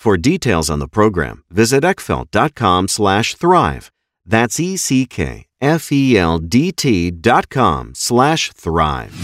For details on the program, visit eckfeldt.com slash thrive. That's E-C-K-F-E-L-D-T dot com slash thrive.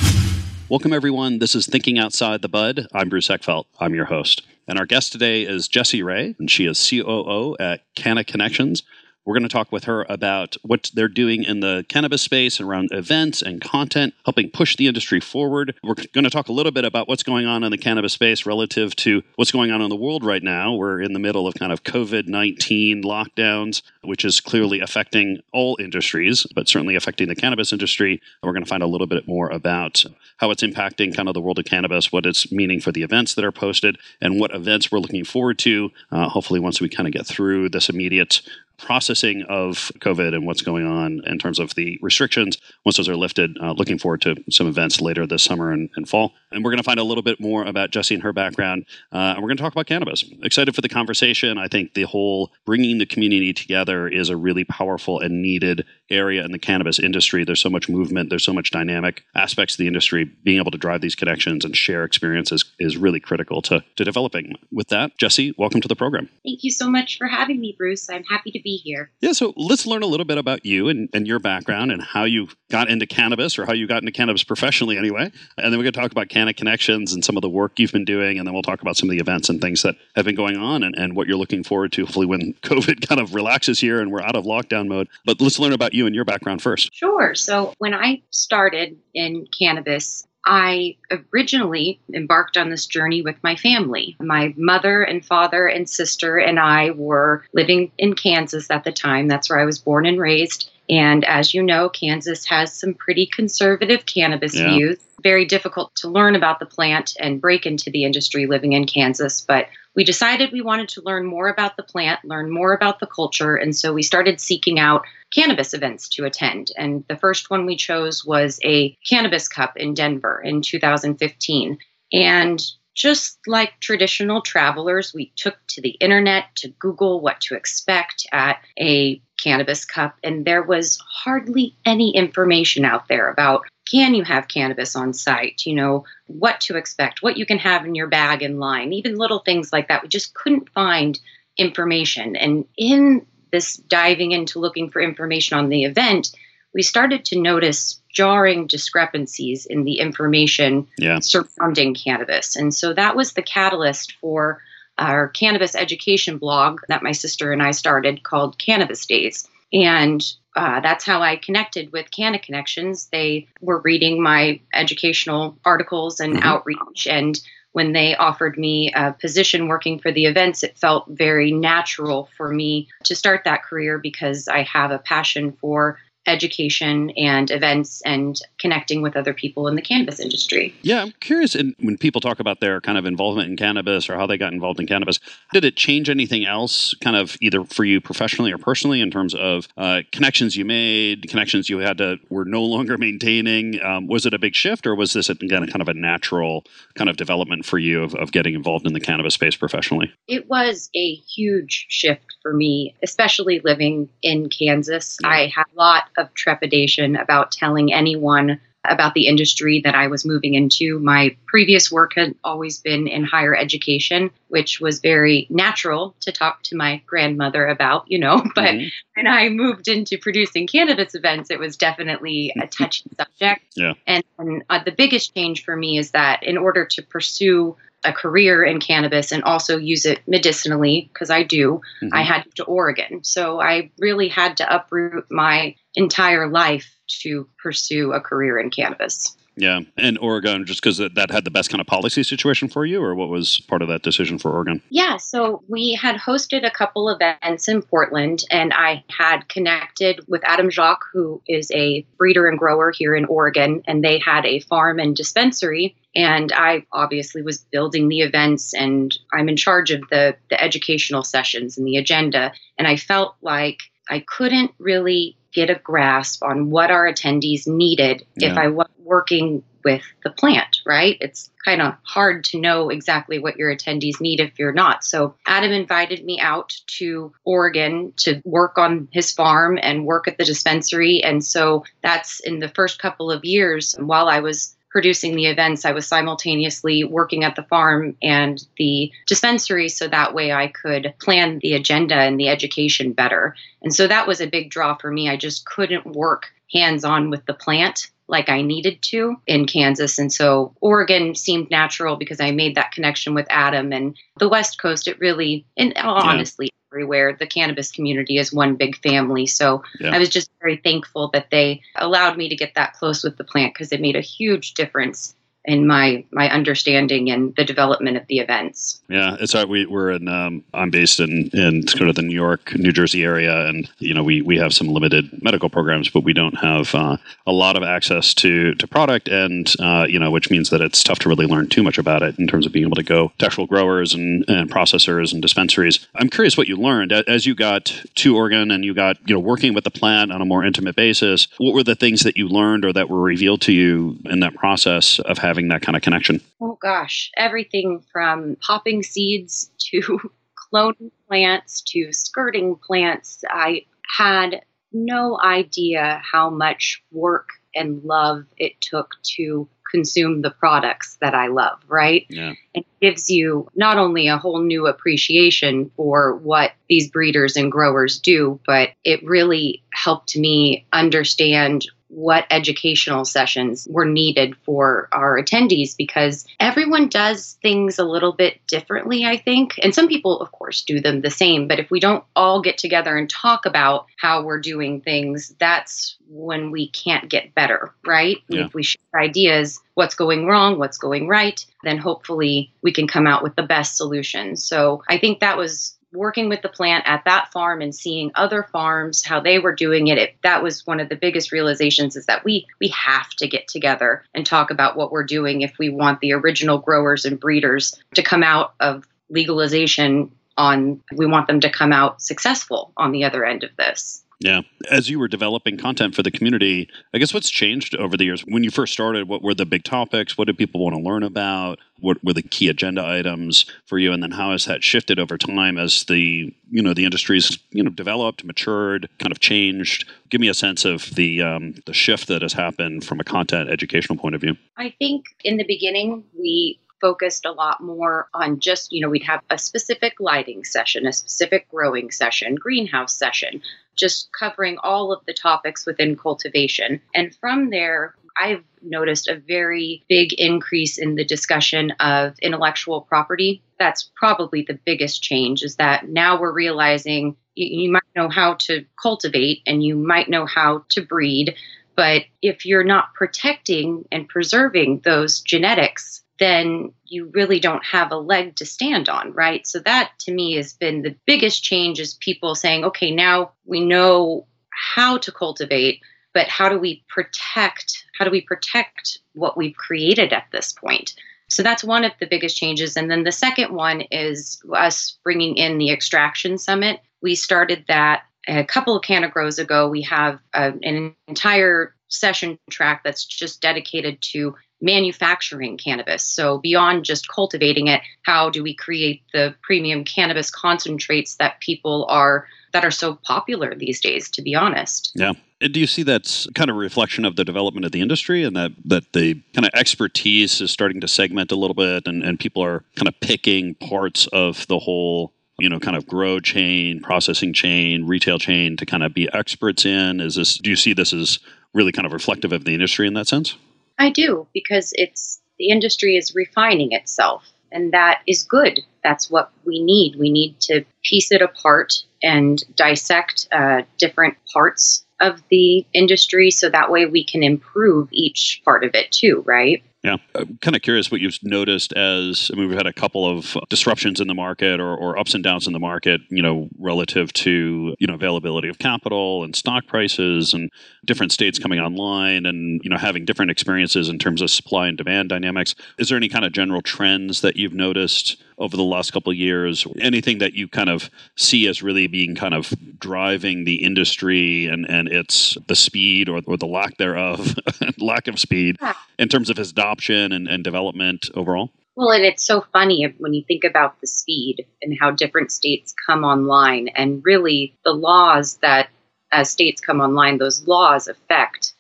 Welcome, everyone. This is Thinking Outside the Bud. I'm Bruce Eckfeldt. I'm your host. And our guest today is Jessi Ray, and she is COO at Canna Connections. We're going to talk with her about what they're doing in the cannabis space around events and content, helping push the industry forward. We're going to talk a little bit about what's going on in the cannabis space relative to what's going on in the world right now. We're in the middle of kind of COVID 19 lockdowns, which is clearly affecting all industries, but certainly affecting the cannabis industry. We're going to find a little bit more about how it's impacting kind of the world of cannabis, what it's meaning for the events that are posted, and what events we're looking forward to. Uh, hopefully, once we kind of get through this immediate processing of COVID and what's going on in terms of the restrictions. Once those are lifted, uh, looking forward to some events later this summer and, and fall. And we're going to find a little bit more about Jessi and her background. Uh, and we're going to talk about cannabis. Excited for the conversation. I think the whole bringing the community together is a really powerful and needed area in the cannabis industry. There's so much movement, there's so much dynamic aspects of the industry. Being able to drive these connections and share experiences is really critical to, to developing. With that, Jessi, welcome to the program. Thank you so much for having me, Bruce. I'm happy to be here. Yeah, so let's learn a little bit about you and, and your background and how you got into cannabis or how you got into cannabis professionally anyway. And then we're going to talk about Canna Connections and some of the work you've been doing. And then we'll talk about some of the events and things that have been going on and, and what you're looking forward to, hopefully, when COVID kind of relaxes here and we're out of lockdown mode. But let's learn about you and your background first. Sure. So when I started in cannabis, I originally embarked on this journey with my family. My mother and father and sister and I were living in Kansas at the time. That's where I was born and raised. And as you know, Kansas has some pretty conservative cannabis Yeah. views. Very difficult to learn about the plant and break into the industry living in Kansas. But we decided we wanted to learn more about the plant, learn more about the culture. And so we started seeking out cannabis events to attend. And the first one we chose was a cannabis cup in Denver in 2015. And just like traditional travelers, we took to the internet to Google what to expect at a cannabis cup, and there was hardly any information out there about can you have cannabis on site, you know, what to expect, what you can have in your bag in line, even little things like that. We just couldn't find information. And in this diving into looking for information on the event, we started to notice jarring discrepancies in the information Yeah. surrounding cannabis. And so that was the catalyst for our cannabis education blog that my sister and I started called Cannabis Days. And uh, that's how I connected with Canna Connections. They were reading my educational articles and Mhm. outreach. And when they offered me a position working for the events, it felt very natural for me to start that career because I have a passion for education and events and connecting with other people in the cannabis industry. Yeah, I'm curious. In, when people talk about their kind of involvement in cannabis or how they got involved in cannabis, did it change anything else, kind of either for you professionally or personally, in terms of uh, connections you made, connections you had to were no longer maintaining? Um, was it a big shift, or was this again kind of a natural kind of development for you of, of getting involved in the cannabis space professionally? It was a huge shift for me, especially living in Kansas. Yeah. I had a lot of trepidation about telling anyone about the industry that I was moving into. My previous work had always been in higher education, which was very natural to talk to my grandmother about, you know. But Mhm. when I moved into producing cannabis events, it was definitely a touchy subject. Yeah. And, and uh, the biggest change for me is that in order to pursue a career in cannabis and also use it medicinally, because I do, Mhm. I had to Oregon. So I really had to uproot my entire life to pursue a career in cannabis. Yeah, and Oregon, just because that, had the best kind of policy situation for you, or what was part of that decision for Oregon? Yeah, so we had hosted a couple events in Portland, and I had connected with Adam Jacques, who is a breeder and grower here in Oregon, and they had a farm and dispensary. And I obviously was building the events, and I'm in charge of the, the educational sessions and the agenda. And I felt like I couldn't really get a grasp on what our attendees needed if I was working with the plant, right? It's kind of hard to know exactly what your attendees need if you're not. So Adam invited me out to Oregon to work on his farm and work at the dispensary. And so that's in the first couple of years while I was producing the events, I was simultaneously working at the farm and the dispensary so that way I could plan the agenda and the education better. And so that was a big draw for me. I just couldn't work hands on with the plant like I needed to in Kansas. And so Oregon seemed natural because I made that connection with Adam. And the West Coast, it really, and honestly, everywhere, the cannabis community is one big family. So Yeah. I was just very thankful that they allowed me to get that close with the plant because it made a huge difference in my my understanding and the development of the events. Yeah, it's uh, we we're in. Um, I'm based in in sort of the New York, New Jersey area, and you know we we have some limited medical programs, but we don't have uh, a lot of access to to product, and uh, you know which means that it's tough to really learn too much about it in terms of being able to go to actual growers and, and processors and dispensaries. I'm curious what you learned as you got to Oregon and you got you know working with the plant on a more intimate basis. What were the things that you learned or that were revealed to you in that process of having that kind of connection? Oh gosh, everything from popping seeds to cloning plants to skirting plants. I had no idea how much work and love it took to consume the products that I love, right? Yeah. It gives you not only a whole new appreciation for what these breeders and growers do, but it really helped me understand what educational sessions were needed for our attendees because everyone does things a little bit differently, I think. And some people, of course, do them the same. But if we don't all get together and talk about how we're doing things, that's when we can't get better, right? Yeah. If we share ideas, what's going wrong, what's going right, then hopefully we can come out with the best solution. So I think that was working with the plant at that farm and seeing other farms how they were doing it, it that was one of the biggest realizations is that we we have to get together and talk about what we're doing if we want the original growers and breeders to come out of legalization on we want them to come out successful on the other end of this Yeah. As you were developing content for the community, I guess what's changed over the years? When you first started, what were the big topics? What did people want to learn about? What were the key agenda items for you? And then how has that shifted over time as the you know the industry's you know developed, matured, kind of changed? Give me a sense of the um, the shift that has happened from a content educational point of view. I think in the beginning, we focused a lot more on just, you know, we'd have a specific lighting session, a specific growing session, greenhouse session, just covering all of the topics within cultivation. And from there, I've noticed a very big increase in the discussion of intellectual property. That's probably the biggest change is that now we're realizing you, might know how to cultivate and you might know how to breed, but if you're not protecting and preserving those genetics, then you really don't have a leg to stand on, right? So that to me has been the biggest change is people saying, okay, now we know how to cultivate, but how do we protect how do we protect what we've created at this point? So that's one of the biggest changes. And then the second one is us bringing in the extraction summit. We started that a couple of CannaGrows ago. We have uh, an entire session track that's just dedicated to manufacturing cannabis. So, beyond just cultivating it, how do we create the premium cannabis concentrates that people are that are so popular these days to be honest. Yeah. And do you see that's kind of a reflection of the development of the industry and that, that the kind of expertise is starting to segment a little bit and, and people are kind of picking parts of the whole you know, kind of grow chain, processing chain, retail chain to kind of be experts in? Is this, do you see this as really kind of reflective of the industry in that sense? I do, because it's, the industry is refining itself, and that is good. That's what we need. We need to piece it apart and dissect uh, different parts of the industry so that way we can improve each part of it too, right? Yeah. I'm kind of curious what you've noticed as I mean, we've had a couple of disruptions in the market or, or ups and downs in the market, you know, relative to, you know, availability of capital and stock prices and different states coming online and, you know, having different experiences in terms of supply and demand dynamics. Is there any kind of general trends that you've noticed over the last couple of years? Anything that you kind of see as really being kind of driving the industry and, and its the speed or, or the lack thereof, lack of speed in terms of its adoption and, and development overall? Well, and it's so funny when you think about the speed and how different states come online, and really the laws that, as states come online, those laws affect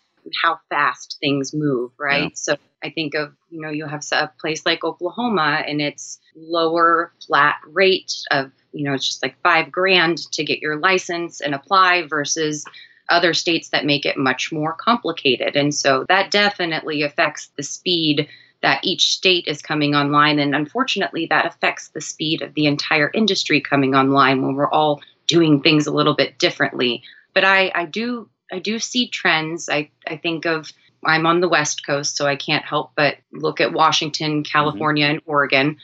how fast things move, right? Yeah. So I think of, you know, you have a place like Oklahoma and it's lower flat rate of, you know, it's just like five grand to get your license and apply versus other states that make it much more complicated. And so that definitely affects the speed that each state is coming online. And unfortunately, that affects the speed of the entire industry coming online when we're all doing things a little bit differently. But I, I do I do see trends. I, I think of I'm on the West Coast, so I can't help but look at Washington, mm-hmm. California, mm-hmm. and Oregon.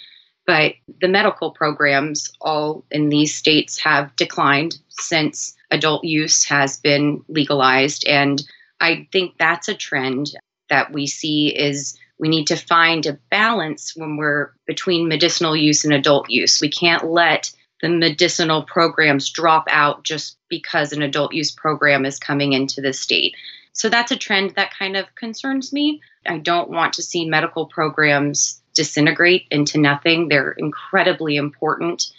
But the medical programs all in these states have declined since adult use has been legalized. And I think that's a trend that we see is we need to find a balance when we're between medicinal use and adult use. We can't let the medicinal programs drop out just because an adult use program is coming into the state. So that's a trend that kind of concerns me. I don't want to see medical programs disintegrate into nothing. They're incredibly important,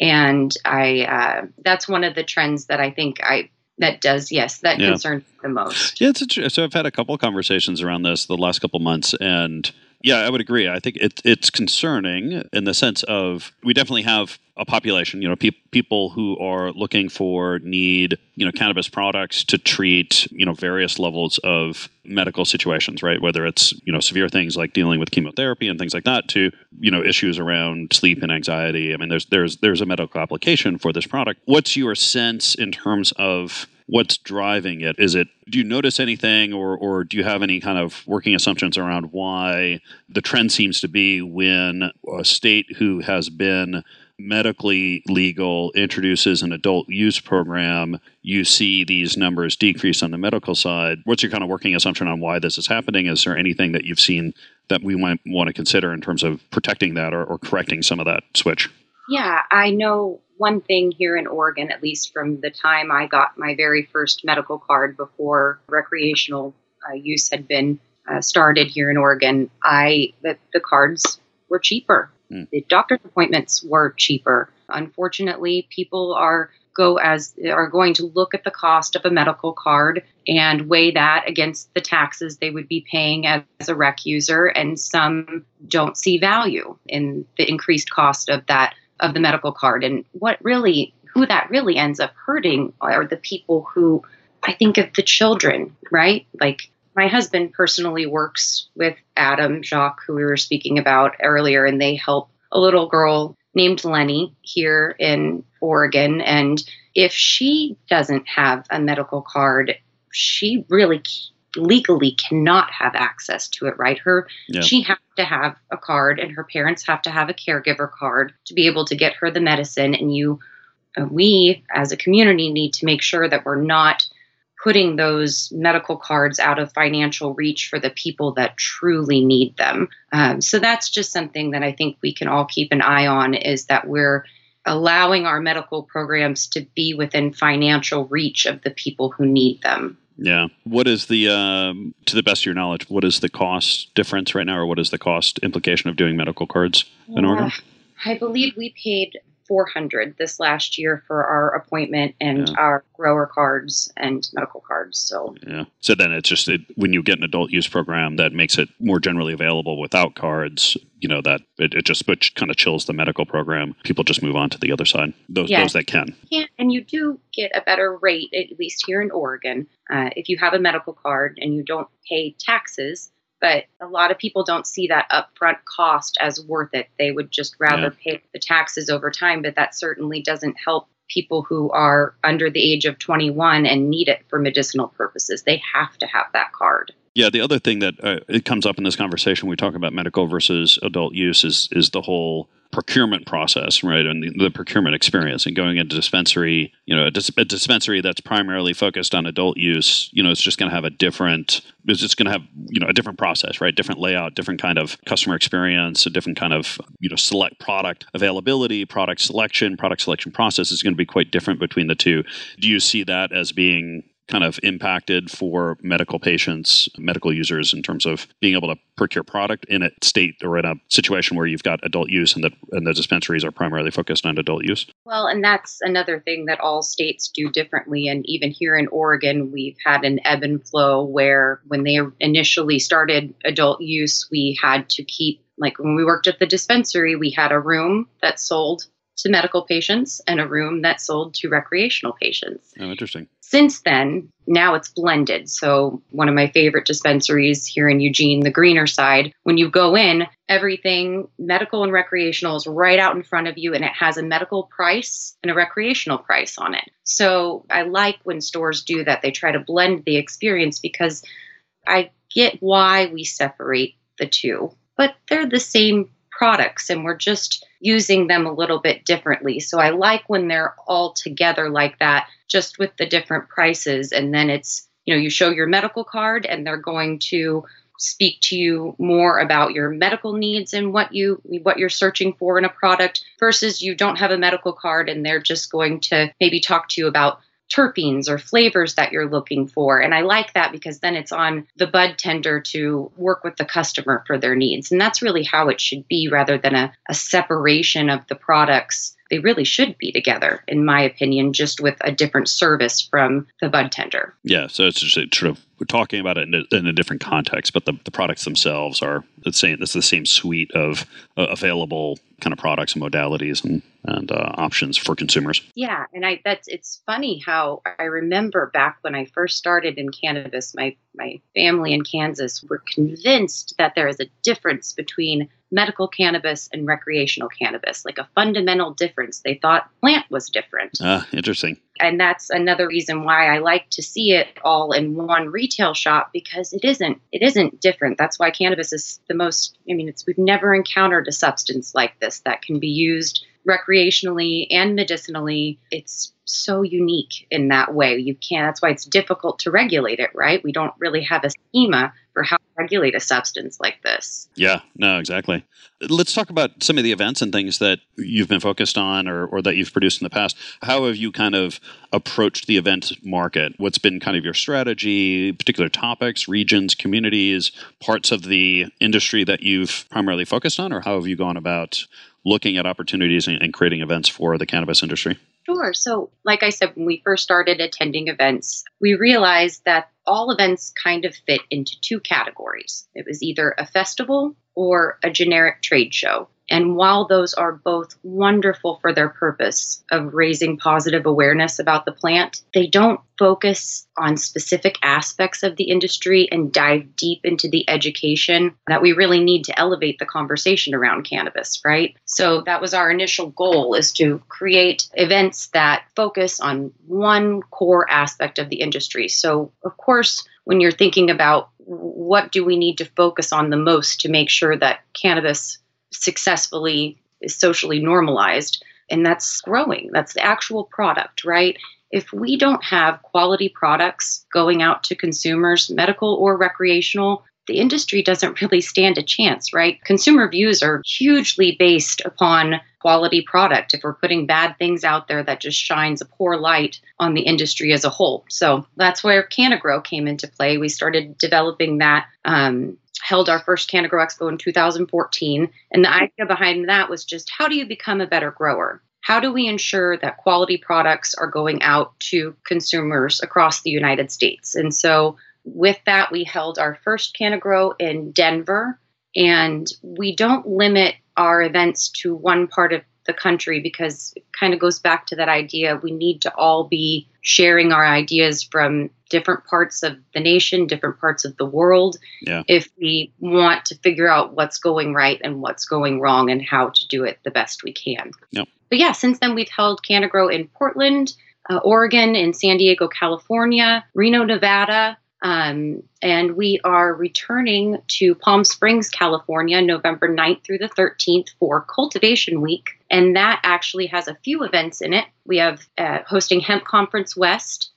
and I uh, that's one of the trends that I think I that does yes that yeah. concerns the most. Yeah, it's so I've had a couple of conversations around this the last couple months, and yeah, I would agree. I think it, it's concerning in the sense of we definitely have a population, you know, pe- people who are looking for need, you know, cannabis products to treat, you know, various levels of medical situations, right? Whether it's, you know, severe things like dealing with chemotherapy and things like that to, you know, issues around sleep and anxiety. I mean, there's there's there's a medical application for this product. What's your sense in terms of what's driving it? Is it do you notice anything or or do you have any kind of working assumptions around why the trend seems to be when a state who has been medically legal introduces an adult use program, you see these numbers decrease on the medical side. What's your kind of working assumption on why this is happening? Is there anything that you've seen that we might want to consider in terms of protecting that or, or correcting some of that switch? Yeah, I know one thing here in Oregon, at least from the time I got my very first medical card before recreational uh, use had been uh, started here in Oregon, I the, the cards were cheaper. Mm. The doctor's appointments were cheaper. Unfortunately, people are go as are going to look at the cost of a medical card and weigh that against the taxes they would be paying as, as a rec user and some don't see value in the increased cost of that of the medical card and what really who that really ends up hurting are the people who I think of the children, right? Like my husband personally works with Adam Jacques, who we were speaking about earlier, and they help a little girl named Lenny here in Oregon. And if she doesn't have a medical card, she really legally cannot have access to it right her yeah. she has to have a card and her parents have to have a caregiver card to be able to get her the medicine and you uh, we as a community need to make sure that we're not putting those medical cards out of financial reach for the people that truly need them. Um, so that's just something that I think we can all keep an eye on is that we're allowing our medical programs to be within financial reach of the people who need them. Yeah. What is the, um, to the best of your knowledge, what is the cost difference right now, or what is the cost implication of doing medical cards in Oregon? Uh, I believe we paid 400 this last year for our appointment and yeah. our grower cards and medical cards. So yeah. So then it's just it, when you get an adult use program that makes it more generally available without cards. You know that it, it just which kind of chills the medical program. People just move on to the other side. Those those that can. Yeah, and you do get a better rate at least here in Oregon uh, if you have a medical card and you don't pay taxes but a lot of people don't see that upfront cost as worth it. They would just rather yeah. pay the taxes over time, but that certainly doesn't help people who are under the age of 21 and need it for medicinal purposes. They have to have that card. Yeah, the other thing that uh, it comes up in this conversation we talk about medical versus adult use is is the whole procurement process, right, and the, the, procurement experience, and going into dispensary, you know, a, dis- a, dispensary that's primarily focused on adult use, you know, it's just going to have a different, it's just going to have, you know, a different process, right, different layout, different kind of customer experience, a different kind of, you know, select product availability, product selection, product selection process is going to be quite different between the two. Do you see that as being kind of impacted for medical patients, medical users in terms of being able to procure product in a state or in a situation where you've got adult use and the and the dispensaries are primarily focused on adult use? Well, and that's another thing that all states do differently. And even here in Oregon, we've had an ebb and flow where when they initially started adult use, we had to keep like when we worked at the dispensary, we had a room that sold to medical patients and a room that sold to recreational patients. Oh, interesting. Since then, now it's blended. So, one of my favorite dispensaries here in Eugene, the greener side, when you go in, everything medical and recreational is right out in front of you, and it has a medical price and a recreational price on it. So, I like when stores do that. They try to blend the experience because I get why we separate the two, but they're the same products and we're just using them a little bit differently. So I like when they're all together like that, just with the different prices. And then it's, you know, you show your medical card and they're going to speak to you more about your medical needs and what you what you're searching for in a product versus you don't have a medical card and they're just going to maybe talk to you about terpenes or flavors that you're looking for. And I like that because then it's on the bud tender to work with the customer for their needs. And that's really how it should be rather than a, a separation of the products. They really should be together, in my opinion, just with a different service from the bud tender. Yeah, so it's just sort of we're talking about it in a, in a different context, but the, the products themselves are the same. It's the same suite of uh, available kind of products and modalities and and uh, options for consumers. Yeah, and I that's it's funny how I remember back when I first started in cannabis, my my family in Kansas were convinced that there is a difference between medical cannabis and recreational cannabis, like a fundamental difference. They thought plant was different. Ah, interesting. And that's another reason why I like to see it all in one retail shop because it isn't it isn't different. That's why cannabis is the most I mean, it's we've never encountered a substance like this that can be used recreationally and medicinally. It's so unique in that way. You can't, that's why it's difficult to regulate it, right? We don't really have a schema for how to regulate a substance like this. Yeah, no, exactly. Let's talk about some of the events and things that you've been focused on or, or that you've produced in the past. How have you kind of approached the event market? What's been kind of your strategy, particular topics, regions, communities, parts of the industry that you've primarily focused on, or how have you gone about looking at opportunities and, and creating events for the cannabis industry? Sure. So, like I said, when we first started attending events, we realized that all events kind of fit into two categories. It was either a festival or a generic trade show. And while those are both wonderful for their purpose of raising positive awareness about the plant, they don't focus on specific aspects of the industry and dive deep into the education that we really need to elevate the conversation around cannabis, right? So that was our initial goal is to create events that focus on one core aspect of the industry. So of course, when you're thinking about what do we need to focus on the most to make sure that cannabis successfully is socially normalized and that's growing. That's the actual product right? If we don't have quality products going out to consumers medical or recreational the industry doesn't really stand a chance right? Consumer views are hugely based upon quality product. If we're putting bad things out there that just shines a poor light on the industry as a whole. So that's where CannaGrow came into play. We started developing that um, held our first CannaGrow Expo in 2014. And the idea behind that was just how do you become a better grower? How do we ensure that quality products are going out to consumers across the United States? And so, with that, we held our first CannaGrow in Denver. And we don't limit our events to one part of the country because it kind of goes back to that idea we need to all be sharing our ideas from different parts of the nation, different parts of the world, Yeah. if we want to figure out what's going right and what's going wrong and how to do it the best we can. Yep. But yeah, since then we've held CannaGrow in Portland, uh, Oregon, in San Diego, California, Reno, Nevada, um, and we are returning to Palm Springs, California, November 9th through the 13th for Cultivation Week. And that actually has a few events in it. We have uh, hosting Hemp Conference West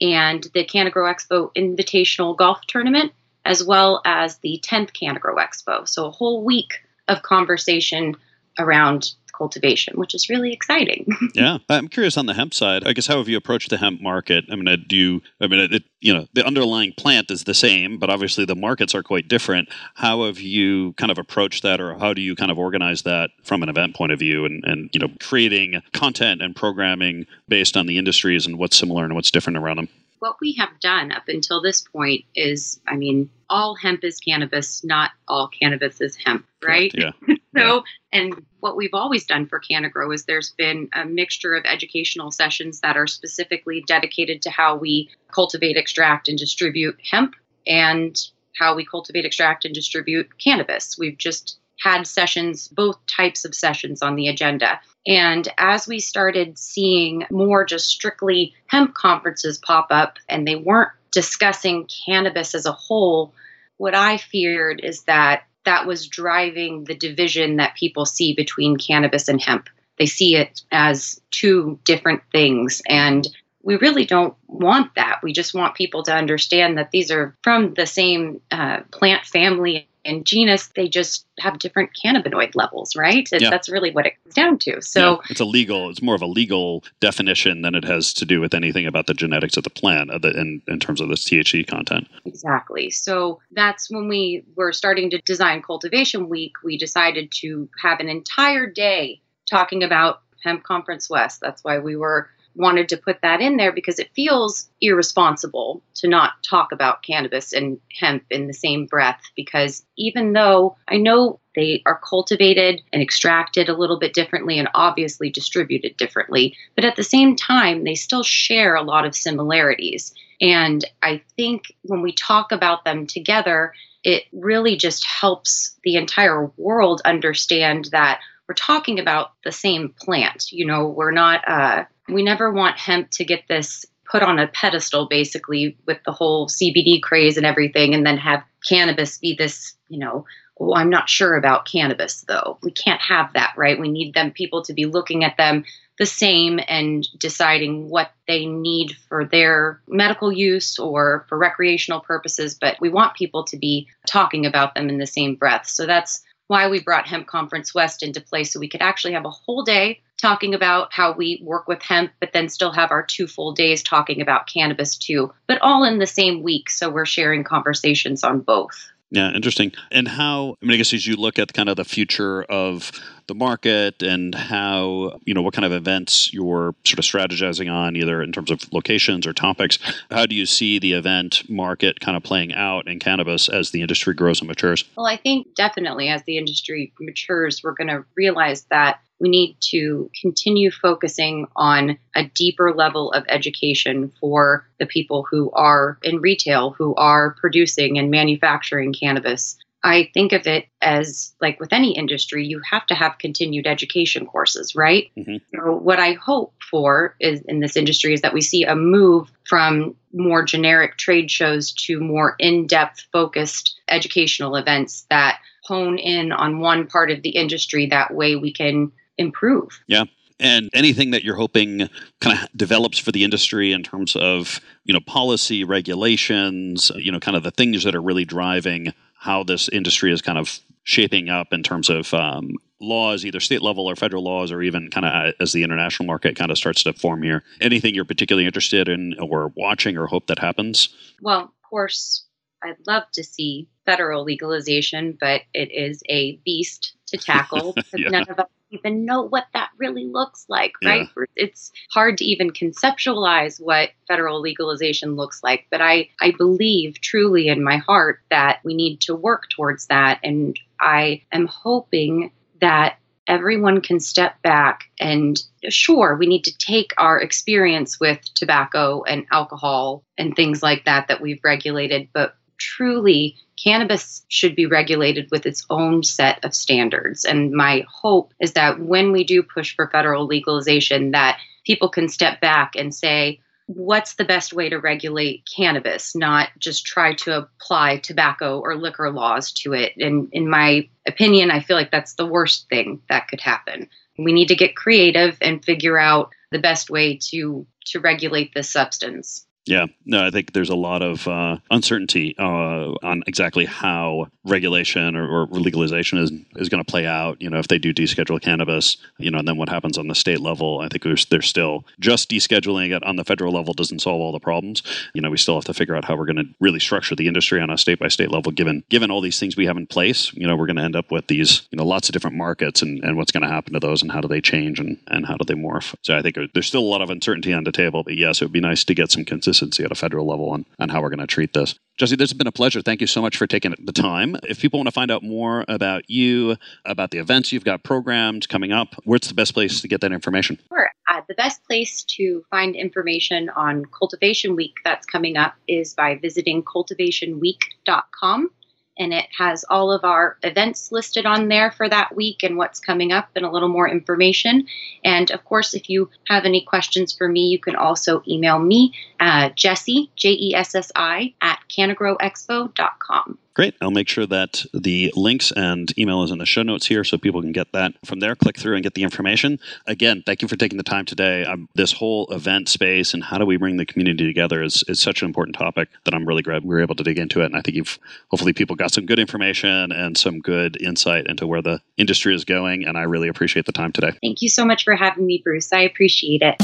and the CannaGrow Expo Invitational Golf Tournament, as well as the 10th CannaGrow Expo. So a whole week of conversation around cultivation, which is really exciting. yeah, I'm curious on the hemp side. I guess how have you approached the hemp market? I mean, uh, do you? I mean, it, you know, the underlying plant is the same, but obviously the markets are quite different. How have you kind of approached that, or how do you kind of organize that from an event point of view, and and you know, creating content and programming based on the industries and what's similar and what's different around them? What we have done up until this point is, I mean, all hemp is cannabis, not all cannabis is hemp, right? Yeah. So, and what we've always done for CannaGrow is there's been a mixture of educational sessions that are specifically dedicated to how we cultivate, extract, and distribute hemp and how we cultivate, extract, and distribute cannabis. We've just had sessions, both types of sessions on the agenda. And as we started seeing more just strictly hemp conferences pop up and they weren't discussing cannabis as a whole, what I feared is that that was driving the division that people see between cannabis and hemp. They see it as two different things. And we really don't want that. We just want people to understand that these are from the same uh, plant family and genus. They just have different cannabinoid levels, right? Yeah. That's really what it comes down to. So, Yeah, it's a legal. It's more of a legal definition than it has to do with anything about the genetics of the plant, the, in in terms of this THC content. Exactly. So that's when we were starting to design Cultivation Week, we decided to have an entire day talking about Hemp Conference West. That's why we were wanted to put that in there because it feels irresponsible to not talk about cannabis and hemp in the same breath because even though I know they are cultivated and extracted a little bit differently and obviously distributed differently, but at the same time they still share a lot of similarities. And I think when we talk about them together, it really just helps the entire world understand that we're talking about the same plant. You know, we're not, uh, we never want hemp to get this put on a pedestal basically with the whole CBD craze and everything, and then have cannabis be this, you know, oh, I'm not sure about cannabis though. We can't have that, right? We need them people to be looking at them the same and deciding what they need for their medical use or for recreational purposes, but we want people to be talking about them in the same breath. So that's why we brought Hemp Conference West into play so we could actually have a whole day talking about how we work with hemp, but then still have our two full days talking about cannabis too, but all in the same week. So we're sharing conversations on both. Yeah, interesting. And how, I mean, I guess as you look at kind of the future of the market and how, you know, what kind of events you're sort of strategizing on, either in terms of locations or topics, how do you see the event market kind of playing out in cannabis as the industry grows and matures? Well, I think definitely as the industry matures, we're going to realize that we need to continue focusing on a deeper level of education for the people who are in retail, who are producing and manufacturing cannabis. I think of it as like with any industry, you have to have continued education courses, right? Mm-hmm. So, what I hope for is in this industry is that we see a move from more generic trade shows to more in depth focused educational events that hone in on one part of the industry. That way, we can improve. Yeah. And anything that you're hoping kind of develops for the industry in terms of, you know, policy, regulations, you know, kind of the things that are really driving how this industry is kind of shaping up in terms of um, laws, either state level or federal laws, or even kind of uh, as the international market kind of starts to form here. Anything you're particularly interested in or watching or hope that happens? Well, of course, I'd love to see federal legalization, but it is a beast to tackle yeah. none of us even know what that really looks like, right? Yeah. It's hard to even conceptualize what federal legalization looks like, but I, I believe truly in my heart that we need to work towards that. And I am hoping that everyone can step back and sure we need to take our experience with tobacco and alcohol and things like that that we've regulated but truly cannabis should be regulated with its own set of standards. And my hope is that when we do push for federal legalization that people can step back and say what's the best way to regulate cannabis? Not just try to apply tobacco or liquor laws to it. And in my opinion i feel like that's the worst thing that could happen. We need to get creative and figure out the best way to to regulate this substance yeah, no, I think there's a lot of uh, uncertainty uh, on exactly how regulation or, or legalization is is going to play out. You know, if they do deschedule cannabis, you know, and then what happens on the state level. I think there's, there's still just descheduling it on the federal level doesn't solve all the problems. You know, we still have to figure out how we're going to really structure the industry on a state by state level. Given given all these things we have in place, you know, we're going to end up with these you know lots of different markets and, and what's going to happen to those and how do they change and, and how do they morph. So I think there's still a lot of uncertainty on the table. But yes, it would be nice to get some consistency at a federal level on, on how we're going to treat this. Jessi, this has been a pleasure. Thank you so much for taking the time. If people want to find out more about you, about the events you've got programmed coming up, where's the best place to get that information? Sure. Uh, the best place to find information on Cultivation Week that's coming up is by visiting cultivationweek.com and it has all of our events listed on there for that week and what's coming up and a little more information. And of course, if you have any questions for me, you can also email me, uh, Jessi, J E S S I, at cannagrowexpo.com. Great. I'll make sure that the links and email is in the show notes here so people can get that from there, click through and get the information. Again, thank you for taking the time today. Um, this whole event space and how do we bring the community together is, is such an important topic that I'm really glad we were able to dig into it. And I think you've hopefully people got some good information and some good insight into where the industry is going. And I really appreciate the time today. Thank you so much for having me, Bruce. I appreciate it.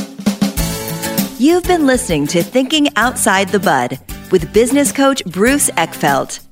You've been listening to Thinking Outside the Bud with business coach Bruce Eckfeldt.